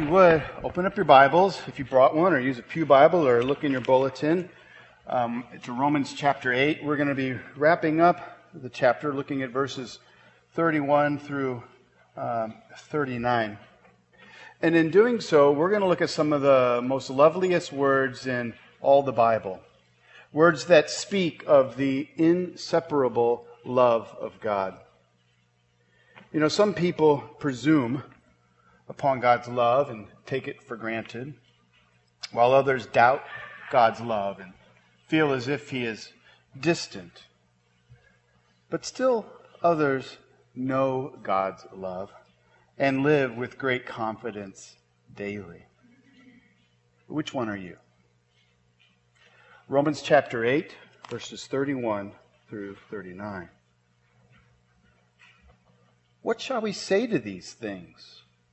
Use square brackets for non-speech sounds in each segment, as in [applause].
you would, open up your Bibles if you brought one, or use a Pew Bible, or look in your bulletin um, to Romans chapter 8. We're going to be wrapping up the chapter, looking at verses 31 through um, 39. And in doing so, we're going to look at some of the most loveliest words in all the Bible. Words that speak of the inseparable love of God. You know, some people presume upon God's love and take it for granted, while others doubt God's love and feel as if He is distant. But still, others know God's love and live with great confidence daily. Which one are you? Romans chapter 8, verses 31 through 39. What shall we say to these things?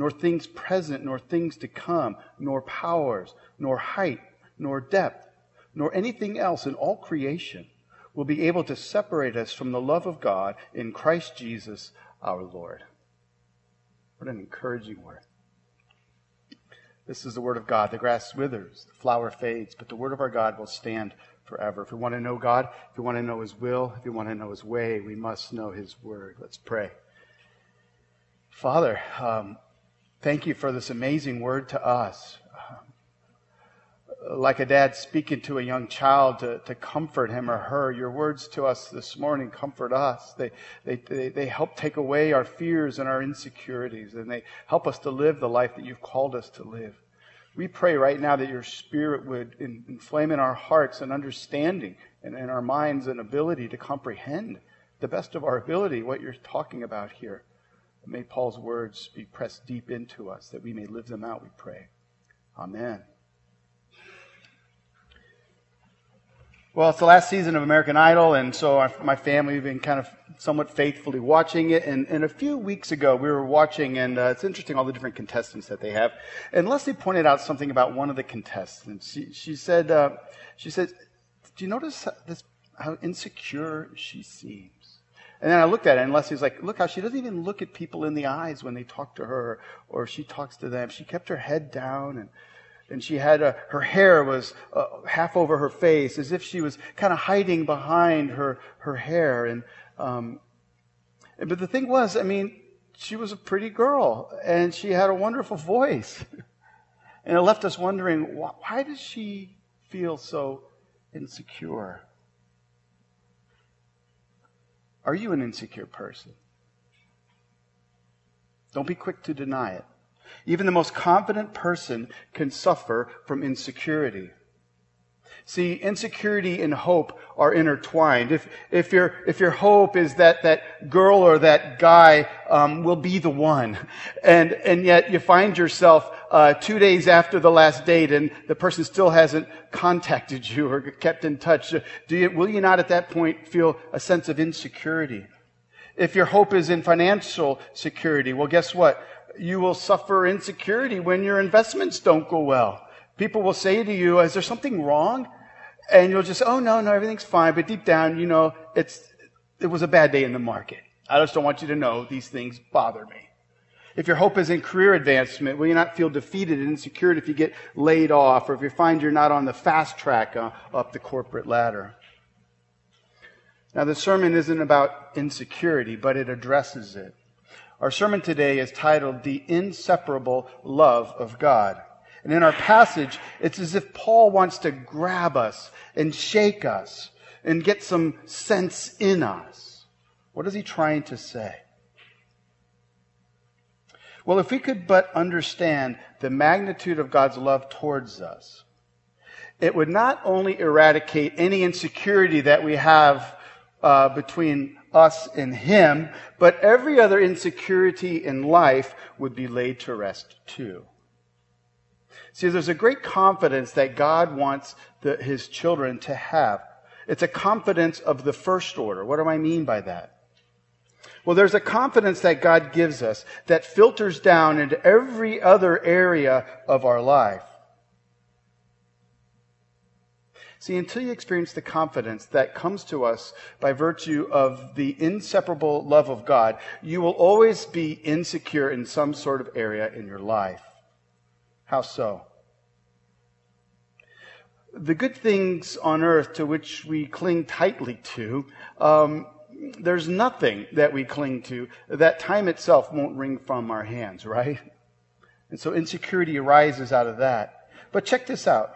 nor things present, nor things to come, nor powers, nor height, nor depth, nor anything else in all creation will be able to separate us from the love of God in Christ Jesus our Lord. What an encouraging word. This is the word of God. The grass withers, the flower fades, but the word of our God will stand forever. If we want to know God, if we want to know His will, if we want to know His way, we must know His word. Let's pray. Father, um, thank you for this amazing word to us. Uh, like a dad speaking to a young child to, to comfort him or her, your words to us this morning comfort us. They, they, they, they help take away our fears and our insecurities, and they help us to live the life that you've called us to live. We pray right now that your spirit would inflame in our hearts an understanding and in our minds an ability to comprehend the best of our ability what you're talking about here. May Paul's words be pressed deep into us that we may live them out, we pray. Amen. Well, it's the last season of American Idol, and so our, my family have been kind of somewhat faithfully watching it. And, and a few weeks ago, we were watching, and uh, it's interesting all the different contestants that they have. And Leslie pointed out something about one of the contestants. She, she said, uh, she said, "Do you notice this, how insecure she seems?" And then I looked at it, and Leslie's like, "Look how she doesn't even look at people in the eyes when they talk to her, or she talks to them. She kept her head down and." and she had a, her hair was uh, half over her face, as if she was kind of hiding behind her her hair. And um, but the thing was, I mean, she was a pretty girl, and she had a wonderful voice, [laughs] and it left us wondering why, why does she feel so insecure? Are you an insecure person? Don't be quick to deny it. Even the most confident person can suffer from insecurity. See, insecurity and hope are intertwined. If, if, your, if your hope is that that girl or that guy um, will be the one, and, and yet you find yourself uh, two days after the last date and the person still hasn't contacted you or kept in touch, do you, will you not at that point feel a sense of insecurity? If your hope is in financial security, well, guess what? you will suffer insecurity when your investments don't go well. People will say to you, is there something wrong? And you'll just, oh no, no, everything's fine. But deep down, you know, it's, it was a bad day in the market. I just don't want you to know these things bother me. If your hope is in career advancement, will you not feel defeated and insecure if you get laid off or if you find you're not on the fast track uh, up the corporate ladder? Now, the sermon isn't about insecurity, but it addresses it. Our sermon today is titled The Inseparable Love of God. And in our passage, it's as if Paul wants to grab us and shake us and get some sense in us. What is he trying to say? Well, if we could but understand the magnitude of God's love towards us, it would not only eradicate any insecurity that we have uh, between us and Him, but every other insecurity in life would be laid to rest too. See, there's a great confidence that God wants the, His children to have. It's a confidence of the first order. What do I mean by that? Well, there's a confidence that God gives us that filters down into every other area of our life. See, until you experience the confidence that comes to us by virtue of the inseparable love of God, you will always be insecure in some sort of area in your life. How so? The good things on earth to which we cling tightly to, um, there's nothing that we cling to that time itself won't wring from our hands, right? And so insecurity arises out of that. But check this out.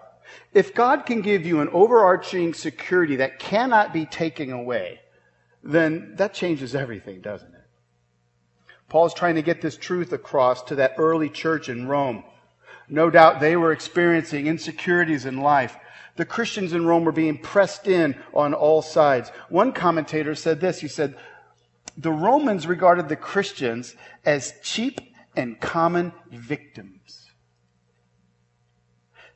If God can give you an overarching security that cannot be taken away, then that changes everything, doesn't it? Paul's trying to get this truth across to that early church in Rome. No doubt they were experiencing insecurities in life. The Christians in Rome were being pressed in on all sides. One commentator said this. He said, the Romans regarded the Christians as cheap and common victims.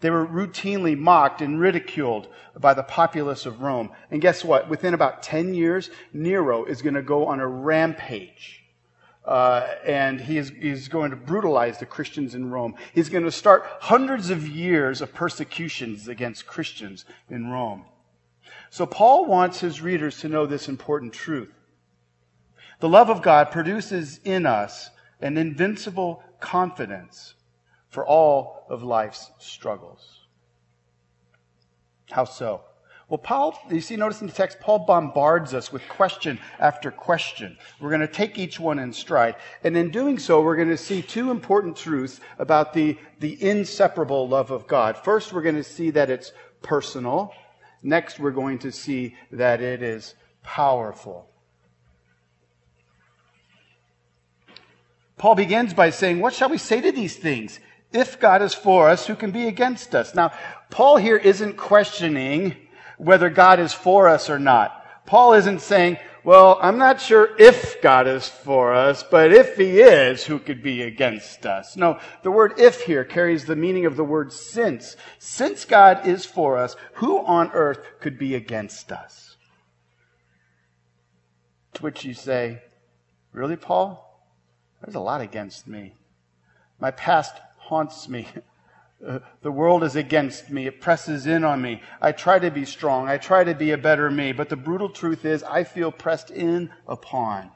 They were routinely mocked and ridiculed by the populace of Rome. And guess what? Within about 10 years, Nero is going to go on a rampage. Uh, and he is, he's going to brutalize the Christians in Rome. He's going to start hundreds of years of persecutions against Christians in Rome. So Paul wants his readers to know this important truth. The love of God produces in us an invincible confidence for all of life's struggles. How so? Well, Paul, you see, notice in the text, Paul bombards us with question after question. We're going to take each one in stride. And in doing so, we're going to see two important truths about the, the inseparable love of God. First, we're going to see that it's personal. Next, we're going to see that it is powerful. Paul begins by saying, What shall we say to these things? If God is for us, who can be against us? Now, Paul here isn't questioning whether God is for us or not. Paul isn't saying, well, I'm not sure if God is for us, but if he is, who could be against us? No, the word if here carries the meaning of the word since. Since God is for us, who on earth could be against us? To which you say, really, Paul? There's a lot against me. My past haunts me. [laughs] Uh, the world is against me. It presses in on me. I try to be strong. I try to be a better me. But the brutal truth is, I feel pressed in upon.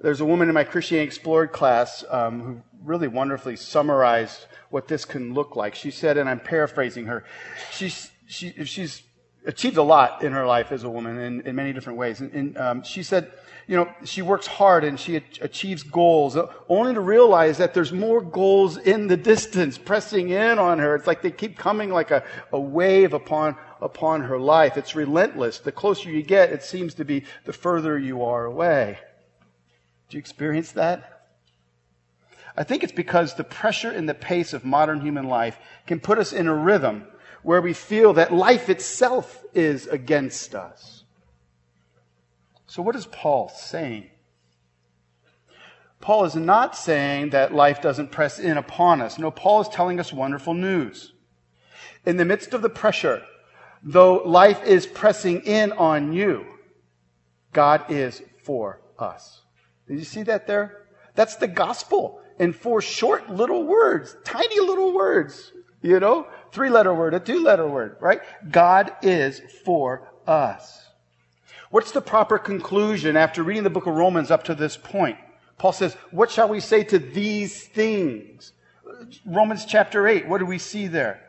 There's a woman in my Christianity Explored class um, who really wonderfully summarized what this can look like. She said, and I'm paraphrasing her, she's, she, she's achieved a lot in her life as a woman in, in many different ways. And, and um, she said, you know, she works hard and she achieves goals, uh, only to realize that there's more goals in the distance pressing in on her. It's like they keep coming like a, a wave upon, upon her life. It's relentless. The closer you get, it seems to be the further you are away. Do you experience that? I think it's because the pressure and the pace of modern human life can put us in a rhythm where we feel that life itself is against us. So, what is Paul saying? Paul is not saying that life doesn't press in upon us. No, Paul is telling us wonderful news. In the midst of the pressure, though life is pressing in on you, God is for us. Did you see that there? That's the gospel in four short little words, tiny little words, you know, three letter word, a two letter word, right? God is for us. What's the proper conclusion after reading the book of Romans up to this point? Paul says, What shall we say to these things? Romans chapter 8, what do we see there?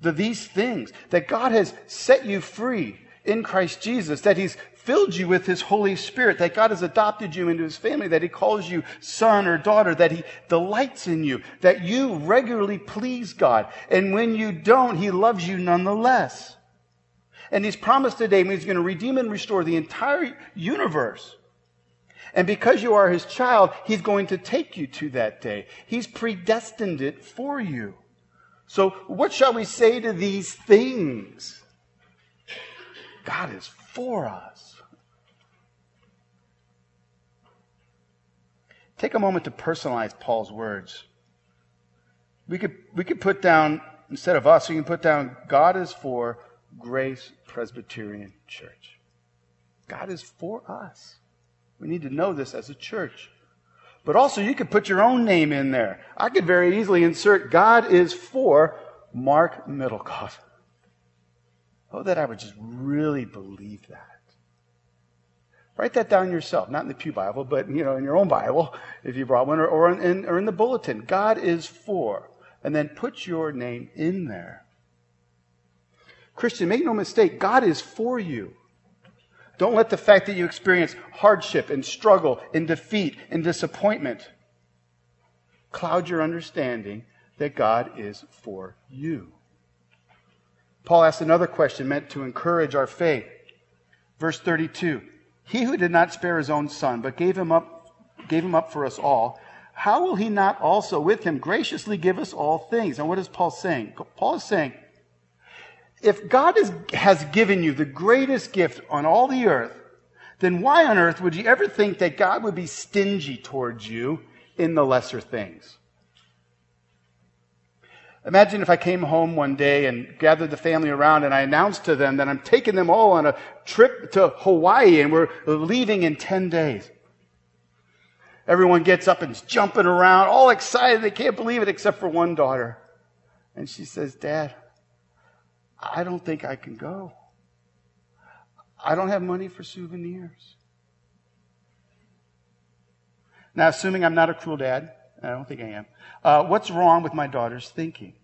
The these things, that God has set you free. in Christ Jesus, that He's filled you with His Holy Spirit, that God has adopted you into His family, that He calls you son or daughter, that He delights in you, that you regularly please God. And when you don't, He loves you nonetheless. And He's promised today He's going to redeem and restore the entire universe. And because you are His child, He's going to take you to that day. He's predestined it for you. So what shall we say to these things? God is for us. Take a moment to personalize Paul's words. We could, we could put down, instead of us, we can put down God is for Grace Presbyterian Church. God is for us. We need to know this as a church. But also, you could put your own name in there. I could very easily insert God is for Mark Middlecoff. Oh, that I would just really believe that. Write that down yourself, not in the Pew Bible, but you know, in your own Bible, if you brought one, or, or, in, or in the bulletin. God is for. And then put your name in there. Christian, make no mistake, God is for you. Don't let the fact that you experience hardship and struggle and defeat and disappointment cloud your understanding that God is for you. Paul asks another question meant to encourage our faith. Verse 32 He who did not spare his own son, but gave him up, gave him up for us all, how will he not also with him graciously give us all things? And what is Paul saying? Paul is saying, if God is, has given you the greatest gift on all the earth, then why on earth would you ever think that God would be stingy towards you in the lesser things? Imagine if I came home one day and gathered the family around and I announced to them that I'm taking them all on a trip to Hawaii and we're leaving in 10 days. Everyone gets up and is jumping around, all excited. They can't believe it except for one daughter. And she says, Dad, I don't think I can go. I don't have money for souvenirs. Now, assuming I'm not a cruel dad, I don't think I am. Uh, what's wrong with my daughter's thinking?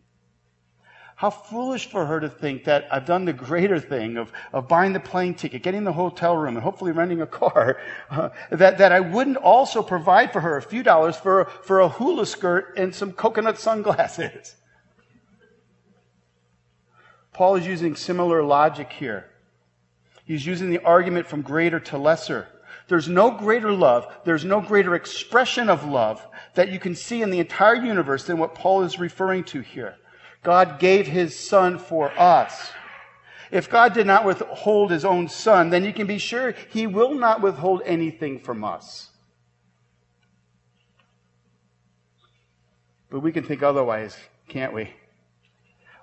How foolish for her to think that I've done the greater thing of, of buying the plane ticket, getting the hotel room, and hopefully renting a car, uh, that, that I wouldn't also provide for her a few dollars for, for a hula skirt and some coconut sunglasses. Paul is using similar logic here. He's using the argument from greater to lesser. There's no greater love, there's no greater expression of love that you can see in the entire universe than what Paul is referring to here. God gave his son for us. If God did not withhold his own son, then you can be sure he will not withhold anything from us. But we can think otherwise, can't we?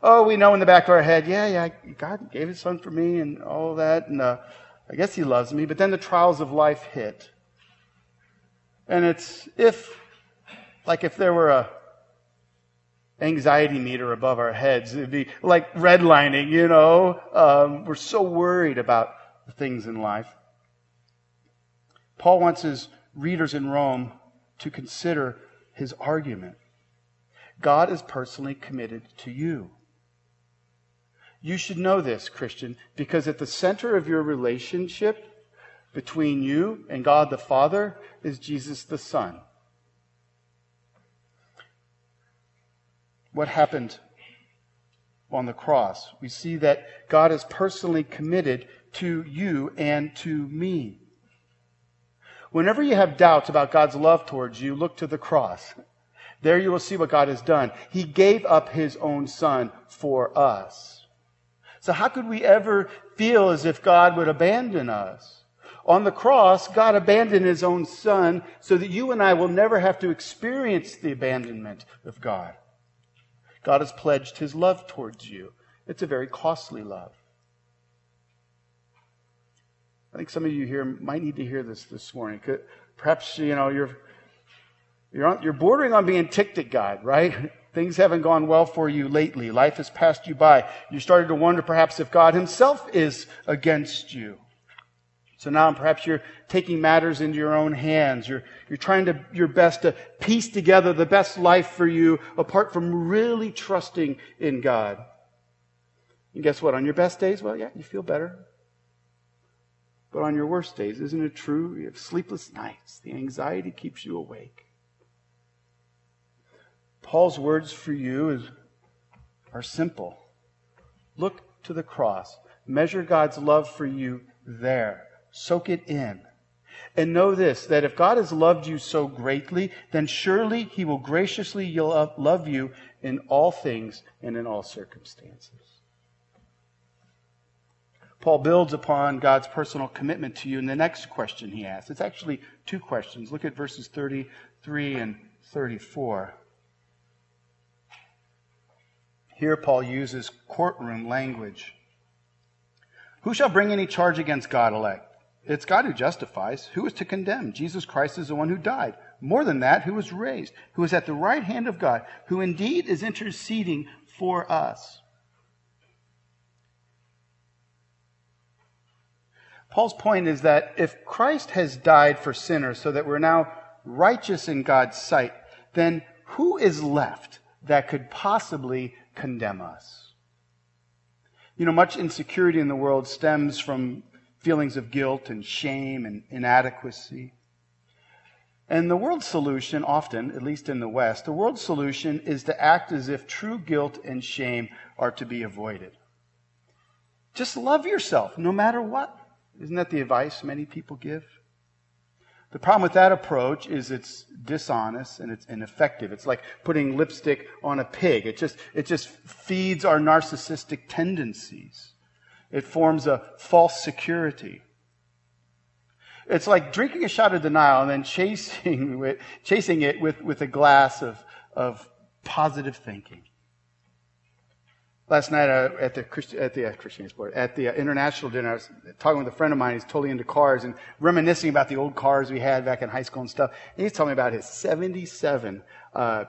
Oh, we know in the back of our head, yeah, yeah, God gave his son for me and all that, and uh, I guess he loves me. But then the trials of life hit. And it's if, like if there were a anxiety meter above our heads. It'd be like redlining, you know. Um, we're so worried about the things in life. Paul wants his readers in Rome to consider his argument. God is personally committed to you. You should know this, Christian, because at the center of your relationship between you and God the Father is Jesus the Son. what happened on the cross. We see that God is personally committed to you and to me. Whenever you have doubts about God's love towards you, look to the cross. There you will see what God has done. He gave up his own son for us. So how could we ever feel as if God would abandon us? On the cross, God abandoned his own son so that you and I will never have to experience the abandonment of God. God has pledged his love towards you. It's a very costly love. I think some of you here might need to hear this this morning. Perhaps, you know, you're, you're, on, you're bordering on being ticked at God, right? Things haven't gone well for you lately. Life has passed you by. You started to wonder perhaps if God himself is against you. So now perhaps you're taking matters into your own hands. You're, you're trying to, your best to piece together the best life for you apart from really trusting in God. And guess what? On your best days, well, yeah, you feel better. But on your worst days, isn't it true? You have sleepless nights. The anxiety keeps you awake. Paul's words for you is, are simple. Look to the cross. Measure God's love for you there. Soak it in. And know this, that if God has loved you so greatly, then surely he will graciously love you in all things and in all circumstances. Paul builds upon God's personal commitment to you in the next question he asks. It's actually two questions. Look at verses 33 and 34. Here, Paul uses courtroom language. Who shall bring any charge against God elect? It's God who justifies. Who is to condemn? Jesus Christ is the one who died. More than that, who was raised, who is at the right hand of God, who indeed is interceding for us. Paul's point is that if Christ has died for sinners so that we're now righteous in God's sight, then who is left that could possibly condemn us? You know, much insecurity in the world stems from feelings of guilt and shame and inadequacy. And the world's solution, often, at least in the West, the world's solution is to act as if true guilt and shame are to be avoided. Just love yourself no matter what. Isn't that the advice many people give? The problem with that approach is it's dishonest and it's ineffective. It's like putting lipstick on a pig. It just, it just feeds our narcissistic tendencies. It forms a false security. It's like drinking a shot of denial and then chasing, [laughs] it, chasing it with, with a glass of, of positive thinking. Last night uh, at the Christi- at the uh, Christian sport at the uh, international dinner, I was talking with a friend of mine. He's totally into cars and reminiscing about the old cars we had back in high school and stuff. And he's telling me about his '77 uh,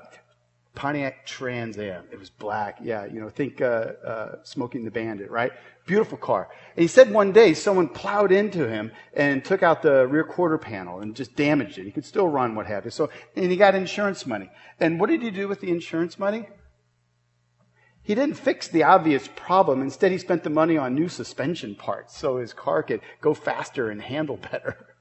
Pontiac Trans Am. It was black. Yeah, you know, think uh, uh, Smokey the Bandit, right? Beautiful car. And he said one day someone plowed into him and took out the rear quarter panel and just damaged it. He could still run, what have you. So, and he got insurance money. And what did he do with the insurance money? He didn't fix the obvious problem. Instead, he spent the money on new suspension parts so his car could go faster and handle better.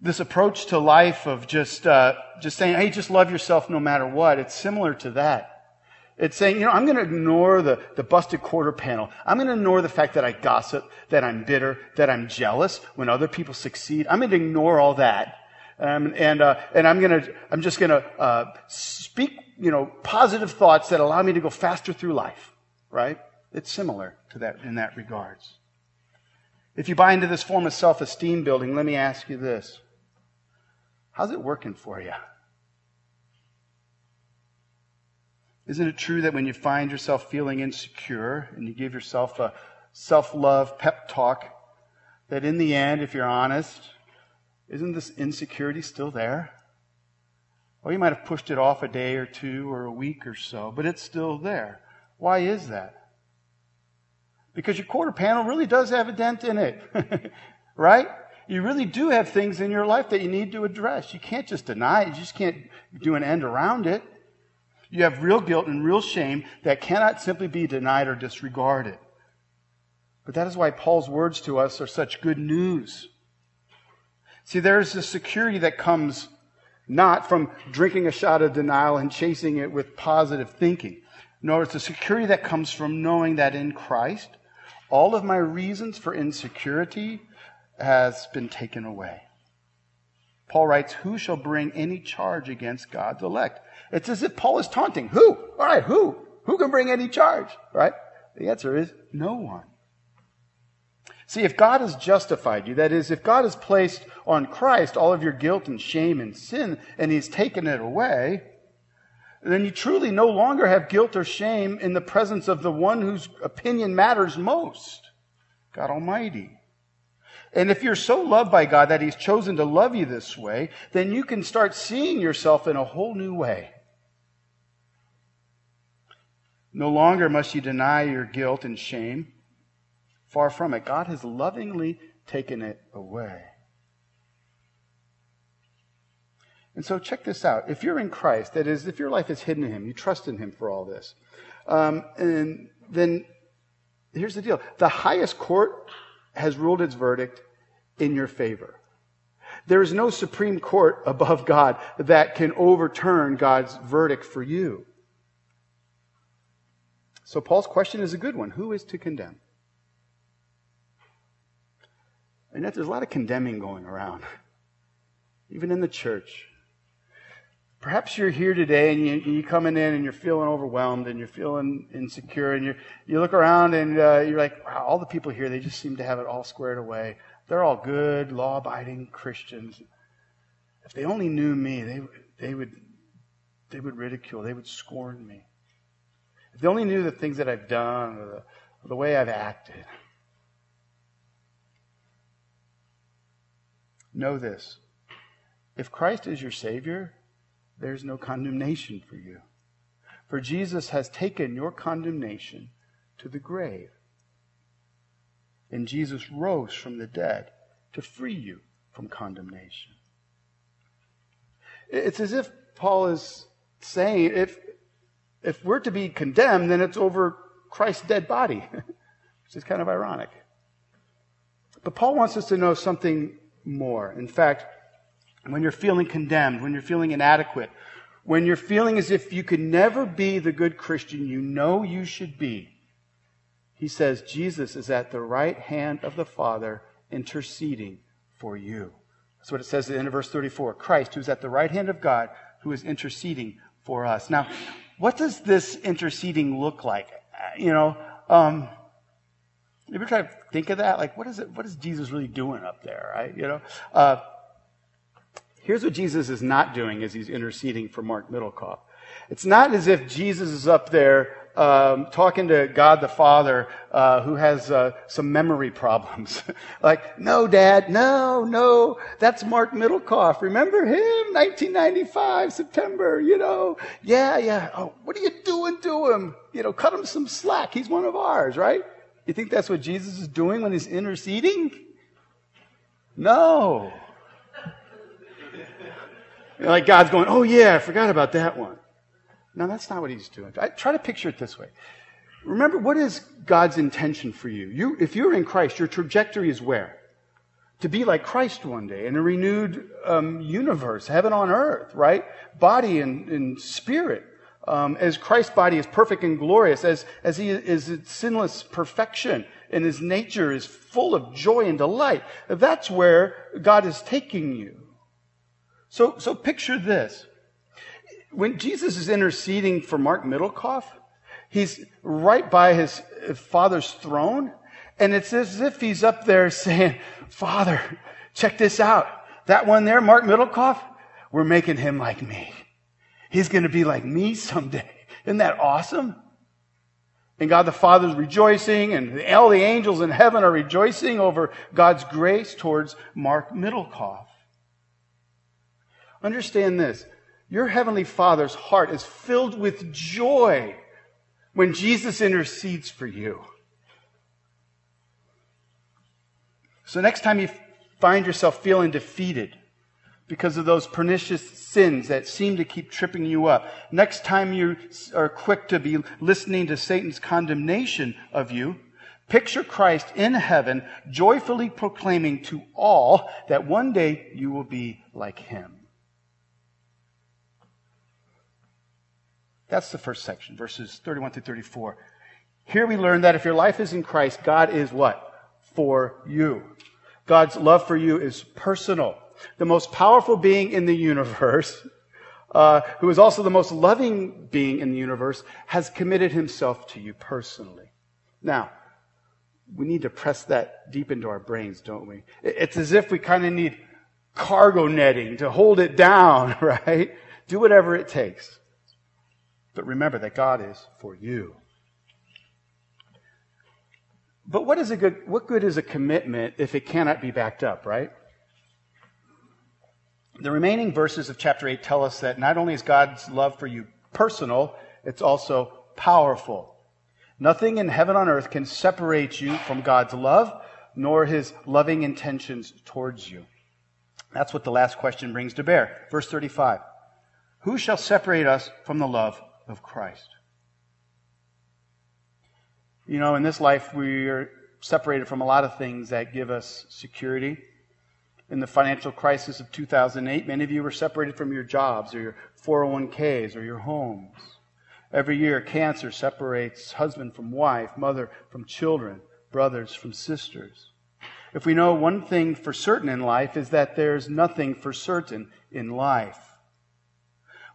This approach to life of just, uh, just saying, hey, just love yourself no matter what, it's similar to that. It's saying, you know, I'm going to ignore the, the busted quarter panel. I'm going to ignore the fact that I gossip, that I'm bitter, that I'm jealous when other people succeed. I'm going to ignore all that. Um, and, uh, and I'm going to, I'm just going to, uh, speak you know, positive thoughts that allow me to go faster through life, right? It's similar to that in that regards. If you buy into this form of self-esteem building, let me ask you this. How's it working for you? Isn't it true that when you find yourself feeling insecure and you give yourself a self-love pep talk, that in the end, if you're honest, isn't this insecurity still there? Well, you might have pushed it off a day or two or a week or so, but it's still there. Why is that? Because your quarter panel really does have a dent in it, [laughs] right? You really do have things in your life that you need to address. You can't just deny it. You just can't do an end around it. You have real guilt and real shame that cannot simply be denied or disregarded. But that is why Paul's words to us are such good news. See, there's a security that comes not from drinking a shot of denial and chasing it with positive thinking. No, it's the security that comes from knowing that in Christ, all of my reasons for insecurity has been taken away. Paul writes, Who shall bring any charge against God's elect? It's as if Paul is taunting. Who? All right, who? Who can bring any charge? Right? The answer is no one. See, if God has justified you, that is, if God has placed on Christ all of your guilt and shame and sin, and He's taken it away, then you truly no longer have guilt or shame in the presence of the one whose opinion matters most God Almighty. And if you're so loved by God that He's chosen to love you this way, then you can start seeing yourself in a whole new way. No longer must you deny your guilt and shame. Far from it. God has lovingly taken it away. And so check this out. If you're in Christ, that is, if your life is hidden in Him, you trust in Him for all this, um, and then here's the deal the highest court has ruled its verdict in your favor. There is no Supreme Court above God that can overturn God's verdict for you. So Paul's question is a good one. Who is to condemn? And yet there's a lot of condemning going around, even in the church. Perhaps you're here today and you, you're coming in and you're feeling overwhelmed and you're feeling insecure and you you look around and uh, you're like, wow, all the people here, they just seem to have it all squared away. They're all good, law abiding Christians. If they only knew me, they, they, would, they would ridicule, they would scorn me. If they only knew the things that I've done or the, or the way I've acted. Know this if Christ is your Savior, there's no condemnation for you. For Jesus has taken your condemnation to the grave. And Jesus rose from the dead to free you from condemnation. It's as if Paul is saying if, if we're to be condemned, then it's over Christ's dead body, [laughs] which is kind of ironic. But Paul wants us to know something more. In fact, when you're feeling condemned, when you're feeling inadequate, when you're feeling as if you could never be the good Christian you know you should be, he says Jesus is at the right hand of the Father interceding for you. That's what it says at the end of verse 34. Christ, who's at the right hand of God, who is interceding for us. Now, what does this interceding look like? You know, um, you ever try to think of that? Like, what is it? What is Jesus really doing up there? Right? You know, uh, here's what Jesus is not doing as he's interceding for Mark Middlecoff. It's not as if Jesus is up there um, talking to God the Father, uh, who has uh, some memory problems. [laughs] like, no, Dad, no, no, that's Mark Middlecoff. Remember him? 1995, September, you know. Yeah, yeah. Oh, what are you doing to him? You know, cut him some slack. He's one of ours, right? You think that's what Jesus is doing when he's interceding? No. like God's going, oh yeah, I forgot about that one. No, that's not what he's doing. I, try to picture it this way. Remember, what is God's intention for you? you? If you're in Christ, your trajectory is where? To be like Christ one day in a renewed um, universe, heaven on earth, right? Body and, and spirit. Um, as Christ's body is perfect and glorious, as, as he is sinless perfection, and his nature is full of joy and delight. That's where God is taking you. So, so picture this when Jesus is interceding for Mark Middlecoff, he's right by his father's throne. And it's as if he's up there saying, Father, check this out. That one there, Mark Middlecoff, we're making him like me. He's going to be like me someday. [laughs] Isn't that awesome? And God the Father is rejoicing, and all the angels in heaven are rejoicing over God's grace towards Mark Middlecoff. Understand this. Your heavenly Father's heart is filled with joy when Jesus intercedes for you. So, next time you find yourself feeling defeated because of those pernicious sins that seem to keep tripping you up, next time you are quick to be listening to Satan's condemnation of you, picture Christ in heaven joyfully proclaiming to all that one day you will be like him. That's the first section, verses 31 through 34. Here we learn that if your life is in Christ, God is what? For you. God's love for you is personal. The most powerful being in the universe, uh, who is also the most loving being in the universe, has committed himself to you personally. Now, we need to press that deep into our brains, don't we? It's as if we kind of need cargo netting to hold it down, [laughs] right? Do whatever it takes. But remember that God is for you. But what is a good, what good is a commitment if it cannot be backed up, right? The remaining verses of chapter 8 tell us that not only is God's love for you personal, it's also powerful. Nothing in heaven on earth can separate you from God's love, nor his loving intentions towards you. That's what the last question brings to bear. Verse 35. Who shall separate us from the love of Christ. You know, in this life, we are separated from a lot of things that give us security. In the financial crisis of 2008, many of you were separated from your jobs or your 401ks or your homes. Every year, cancer separates husband from wife, mother from children, brothers from sisters. If we know one thing for certain in life is that there's nothing for certain in life.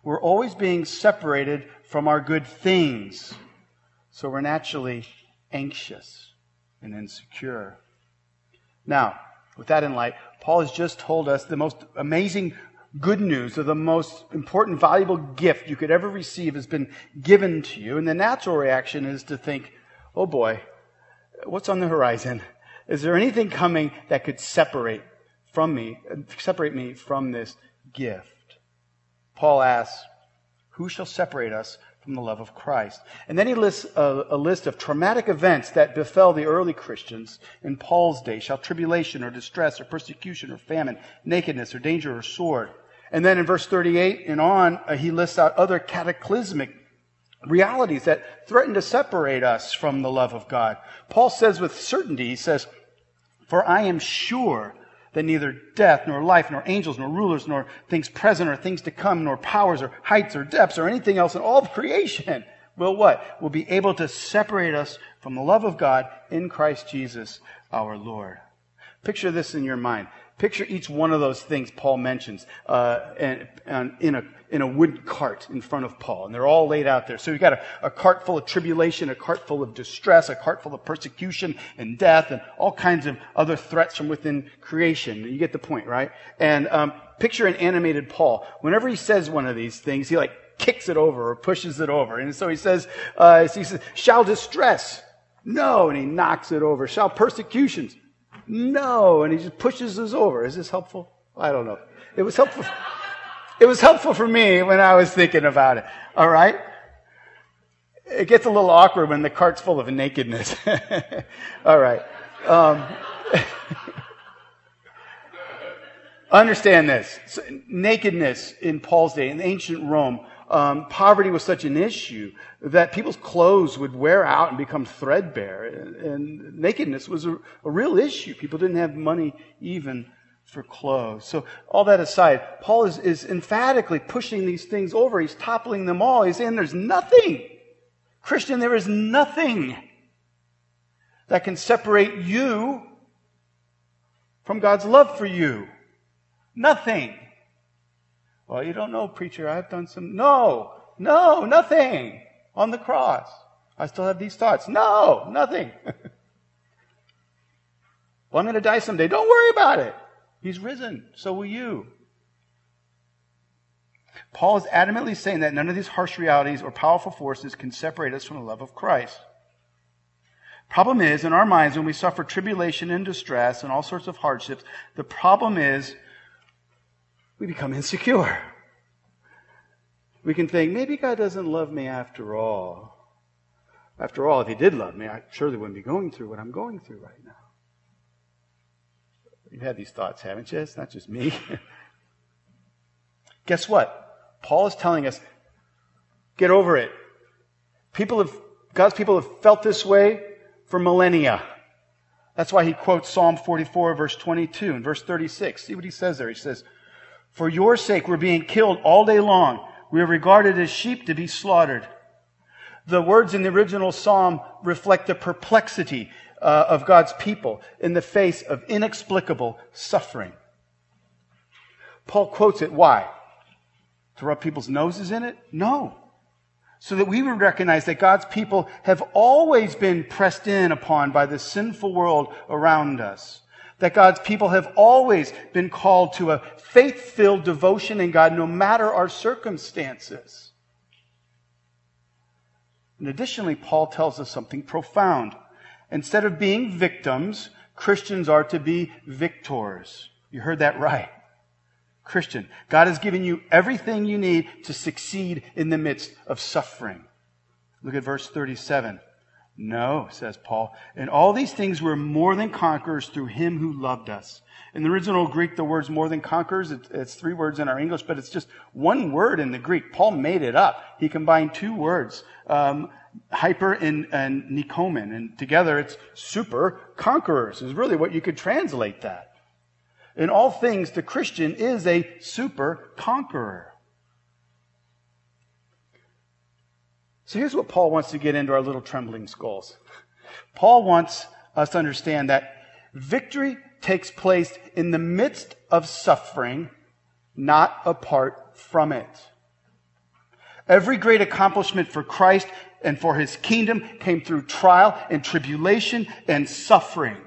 We're always being separated from our good things. So we're naturally anxious and insecure. Now, with that in light, Paul has just told us the most amazing good news or the most important, valuable gift you could ever receive has been given to you. And the natural reaction is to think, oh boy, what's on the horizon? Is there anything coming that could separate from me, separate me from this gift? Paul asks, who shall separate us from the love of Christ. And then he lists a, a, list of traumatic events that befell the early Christians in Paul's day. Shall tribulation or distress or persecution or famine, nakedness or danger or sword. And then in verse 38 and on, uh, he lists out other cataclysmic realities that threaten to separate us from the love of God. Paul says with certainty, he says, For I am sure that neither death, nor life, nor angels, nor rulers, nor things present or things to come, nor powers or heights or depths or anything else in all of creation will what? Will be able to separate us from the love of God in Christ Jesus our Lord. Picture this in your mind. Picture each one of those things Paul mentions uh, and, in, a, in a wood cart in front of Paul. And they're all laid out there. So you've got a, a cart full of tribulation, a cart full of distress, a cart full of persecution and death, and all kinds of other threats from within creation. You get the point, right? And um, picture an animated Paul. Whenever he says one of these things, he like kicks it over or pushes it over. And so he says, uh, he says, shall distress? No. And he knocks it over. Shall persecutions? No. And he just pushes us over. Is this helpful? I don't know. It was helpful. It was helpful for me when I was thinking about it. All right? It gets a little awkward when the cart's full of nakedness. [laughs] All right. Um, [laughs] understand this. So, nakedness in Paul's day, in ancient Rome, um, poverty was such an issue that people's clothes would wear out and become threadbare. And, and nakedness was a, a, real issue. People didn't have money even for clothes. So, all that aside, Paul is, is emphatically pushing these things over. He's toppling them all. He's saying there's nothing. Christian, there is nothing that can separate you from God's love for you. Nothing. Well, you don't know, preacher. I've done some. No, no, nothing on the cross. I still have these thoughts. No, nothing. [laughs] well, I'm going to die someday. Don't worry about it. He's risen. So will you. Paul is adamantly saying that none of these harsh realities or powerful forces can separate us from the love of Christ. Problem is, in our minds, when we suffer tribulation and distress and all sorts of hardships, the problem is we become insecure. We can think, maybe God doesn't love me after all. After all, if He did love me, I surely wouldn't be going through what I'm going through right now. You've had these thoughts, haven't you? It's not just me. [laughs] Guess what? Paul is telling us, get over it. People have, God's people have felt this way for millennia. That's why he quotes Psalm 44, verse 22 and verse 36. See what he says there. He says, for your sake, we're being killed all day long. We are regarded as sheep to be slaughtered. The words in the original psalm reflect the perplexity uh, of God's people in the face of inexplicable suffering. Paul quotes it. Why? To rub people's noses in it? No. So that we would recognize that God's people have always been pressed in upon by the sinful world around us that God's people have always been called to a faith filled devotion in God no matter our circumstances. And additionally, Paul tells us something profound. Instead of being victims, Christians are to be victors. You heard that right. Christian, God has given you everything you need to succeed in the midst of suffering. Look at verse 37. No, says Paul. In all these things we're more than conquerors through him who loved us. In the original Greek, the word's more than conquerors. It's three words in our English, but it's just one word in the Greek. Paul made it up. He combined two words. Um, hyper and, and nikomen, and together it's super conquerors, is really what you could translate that. In all things, the Christian is a super conqueror. So here's what Paul wants to get into our little trembling skulls. Paul wants us to understand that victory takes place in the midst of suffering, not apart from it. Every great accomplishment for Christ and for his kingdom came through trial and tribulation and suffering.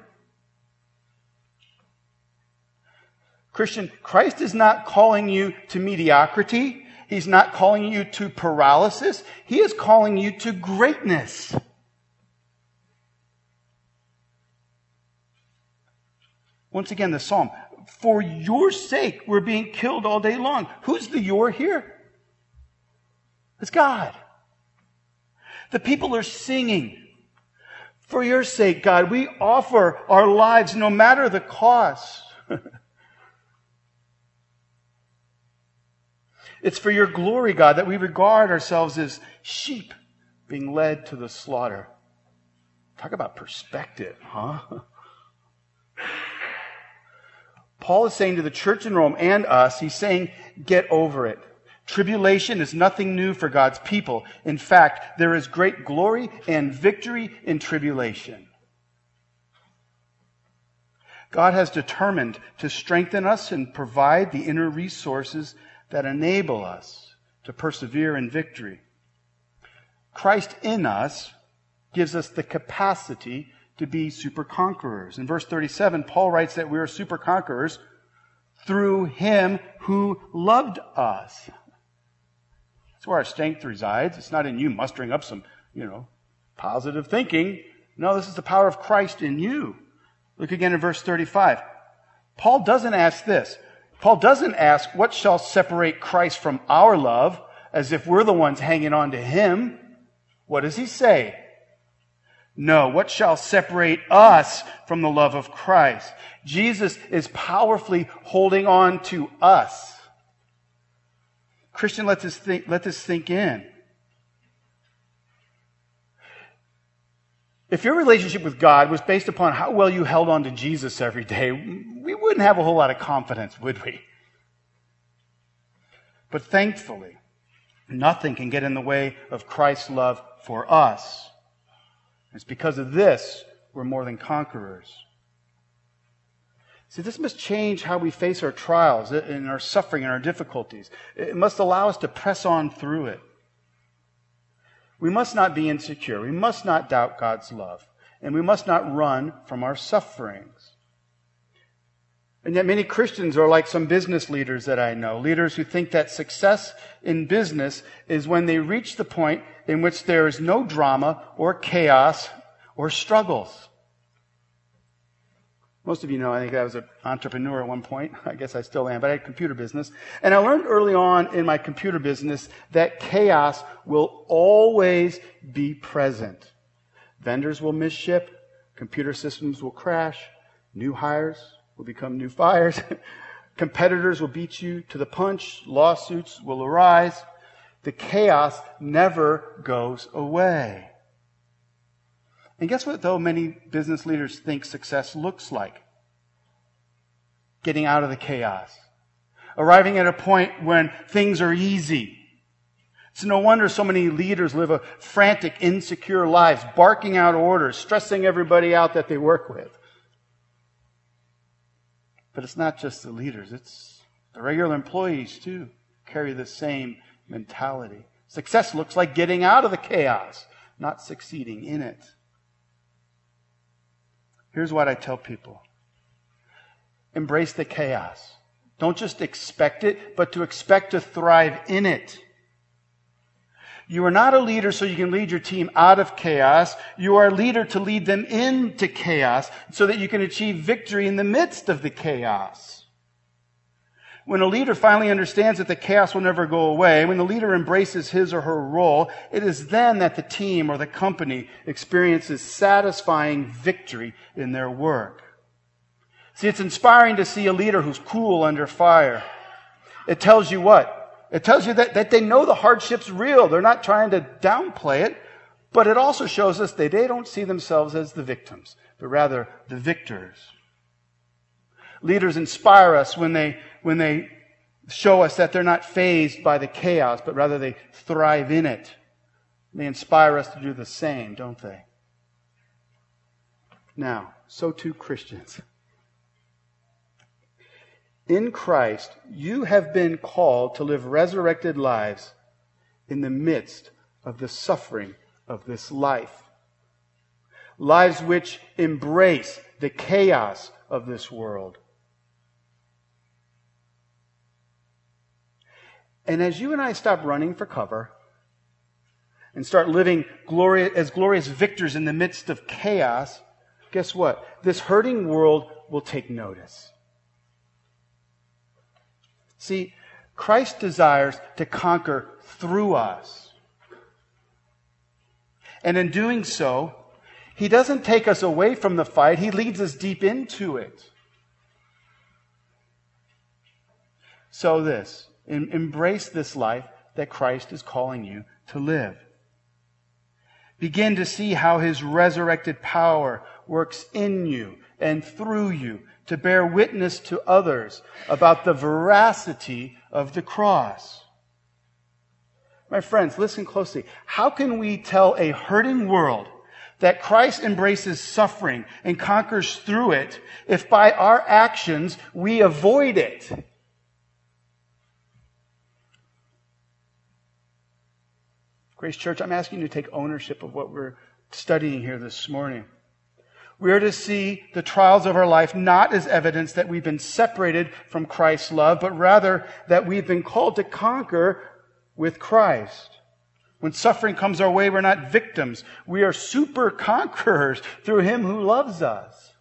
Christian, Christ is not calling you to mediocrity. He's not calling you to paralysis. He is calling you to greatness. Once again, the psalm. For your sake, we're being killed all day long. Who's the your here? It's God. The people are singing. For your sake, God, we offer our lives no matter the cost. [laughs] it's for your glory, God, that we regard ourselves as sheep being led to the slaughter. Talk about perspective, huh? [laughs] Paul is saying to the church in Rome and us, he's saying, get over it. Tribulation is nothing new for God's people. In fact, there is great glory and victory in tribulation. God has determined to strengthen us and provide the inner resources that enable us to persevere in victory. Christ in us gives us the capacity to be super conquerors. In verse 37, Paul writes that we are super conquerors through him who loved us. That's where our strength resides. It's not in you mustering up some, you know, positive thinking. No, this is the power of Christ in you. Look again in verse 35. Paul doesn't ask this. Paul doesn't ask, what shall separate Christ from our love, as if we're the ones hanging on to him. What does he say? No, what shall separate us from the love of Christ? Jesus is powerfully holding on to us. Christian, let this think, let this sink in. If your relationship with God was based upon how well you held on to Jesus every day, we wouldn't have a whole lot of confidence, would we? But thankfully, nothing can get in the way of Christ's love for us. It's because of this we're more than conquerors. See, this must change how we face our trials and our suffering and our difficulties. It must allow us to press on through it. We must not be insecure. We must not doubt God's love. And we must not run from our sufferings. And yet, many Christians are like some business leaders that I know. Leaders who think that success in business is when they reach the point in which there is no drama or chaos or struggles. Most of you know, I think I was an entrepreneur at one point. I guess I still am, but I had computer business. And I learned early on in my computer business that chaos will always be present. Vendors will miss ship. Computer systems will crash. New hires will become new fires. [laughs] Competitors will beat you to the punch. Lawsuits will arise. The chaos never goes away. And guess what, though, many business leaders think success looks like? Getting out of the chaos. Arriving at a point when things are easy. It's no wonder so many leaders live a frantic, insecure lives, barking out orders, stressing everybody out that they work with. But it's not just the leaders, it's the regular employees too carry the same mentality. Success looks like getting out of the chaos, not succeeding in it. Here's what I tell people embrace the chaos. Don't just expect it, but to expect to thrive in it. You are not a leader so you can lead your team out of chaos. You are a leader to lead them into chaos so that you can achieve victory in the midst of the chaos. When a leader finally understands that the chaos will never go away, when the leader embraces his or her role, it is then that the team or the company experiences satisfying victory in their work. See, it's inspiring to see a leader who's cool under fire. It tells you what? It tells you that, that they know the hardship's real. They're not trying to downplay it, But it also shows us that they don't see themselves as the victims, but rather the victors. Leaders inspire us when they, when they show us that they're not fazed by the chaos, but rather they thrive in it. They inspire us to do the same, don't they? Now, so too Christians. In Christ, you have been called to live resurrected lives in the midst of the suffering of this life. Lives which embrace the chaos of this world. And as you and I stop running for cover and start living glorious, as glorious victors in the midst of chaos, guess what? This hurting world will take notice. See, Christ desires to conquer through us. And in doing so, he doesn't take us away from the fight, he leads us deep into it. So, this embrace this life that Christ is calling you to live. Begin to see how his resurrected power works in you and through you to bear witness to others about the veracity of the cross. My friends, listen closely. How can we tell a hurting world that Christ embraces suffering and conquers through it if by our actions we avoid it? Grace Church, I'm asking you to take ownership of what we're studying here this morning. We are to see the trials of our life not as evidence that we've been separated from Christ's love, but rather that we've been called to conquer with Christ. When suffering comes our way, we're not victims. We are super conquerors through Him who loves us.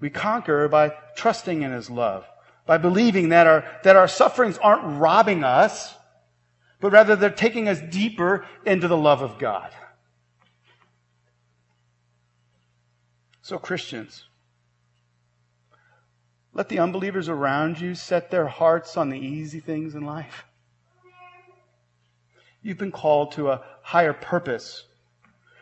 We conquer by trusting in His love, by believing that our, that our sufferings aren't robbing us, but rather they're taking us deeper into the love of God. So, Christians, let the unbelievers around you set their hearts on the easy things in life. You've been called to a higher purpose.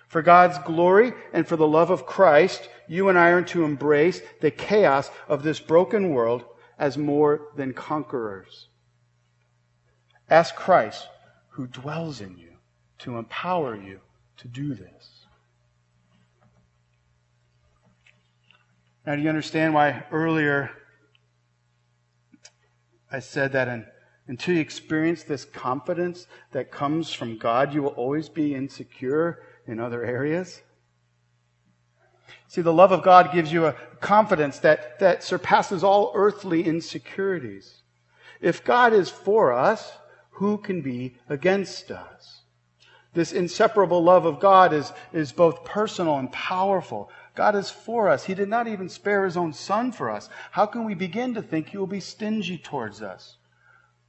For God's glory and for the love of Christ, you and I are to embrace the chaos of this broken world as more than conquerors. Ask Christ, who dwells in you, to empower you to do this. Now, do you understand why earlier I said that in, until you experience this confidence that comes from God, you will always be insecure in other areas? See, the love of God gives you a confidence that, that surpasses all earthly insecurities. If God is for us, who can be against us? This inseparable love of God is, is both personal and powerful. God is for us. He did not even spare his own son for us. How can we begin to think he will be stingy towards us?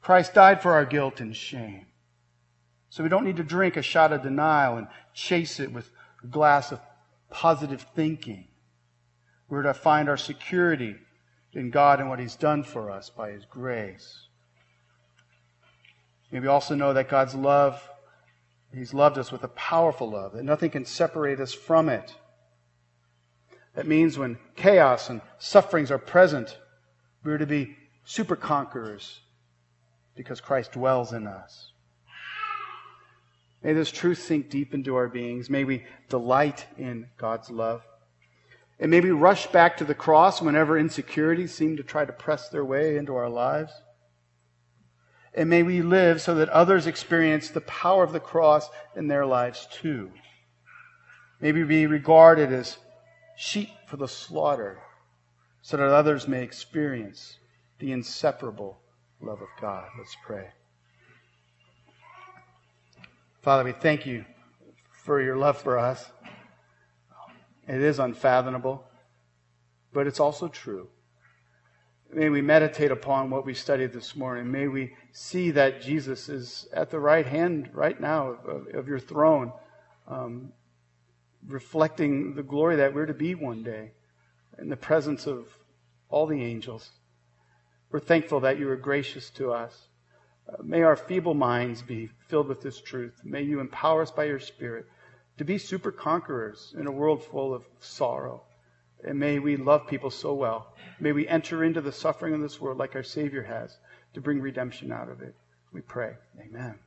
Christ died for our guilt and shame. So we don't need to drink a shot of denial and chase it with a glass of positive thinking. We're to find our security in God and what he's done for us by his grace. May we also know that God's love, He's loved us with a powerful love, that nothing can separate us from it. That means when chaos and sufferings are present, we're to be super conquerors because Christ dwells in us. May this truth sink deep into our beings. May we delight in God's love. And may we rush back to the cross whenever insecurities seem to try to press their way into our lives. And may we live so that others experience the power of the cross in their lives too. May we be regarded as sheep for the slaughter so that others may experience the inseparable love of God. Let's pray. Father, we thank you for your love for us. It is unfathomable, but it's also true. May we meditate upon what we studied this morning. May we see that Jesus is at the right hand right now of, of your throne, um, reflecting the glory that we're to be one day in the presence of all the angels. We're thankful that you are gracious to us. Uh, may our feeble minds be filled with this truth. May you empower us by your Spirit to be super conquerors in a world full of sorrow. And may we love people so well. May we enter into the suffering of this world like our Savior has to bring redemption out of it. We pray. Amen.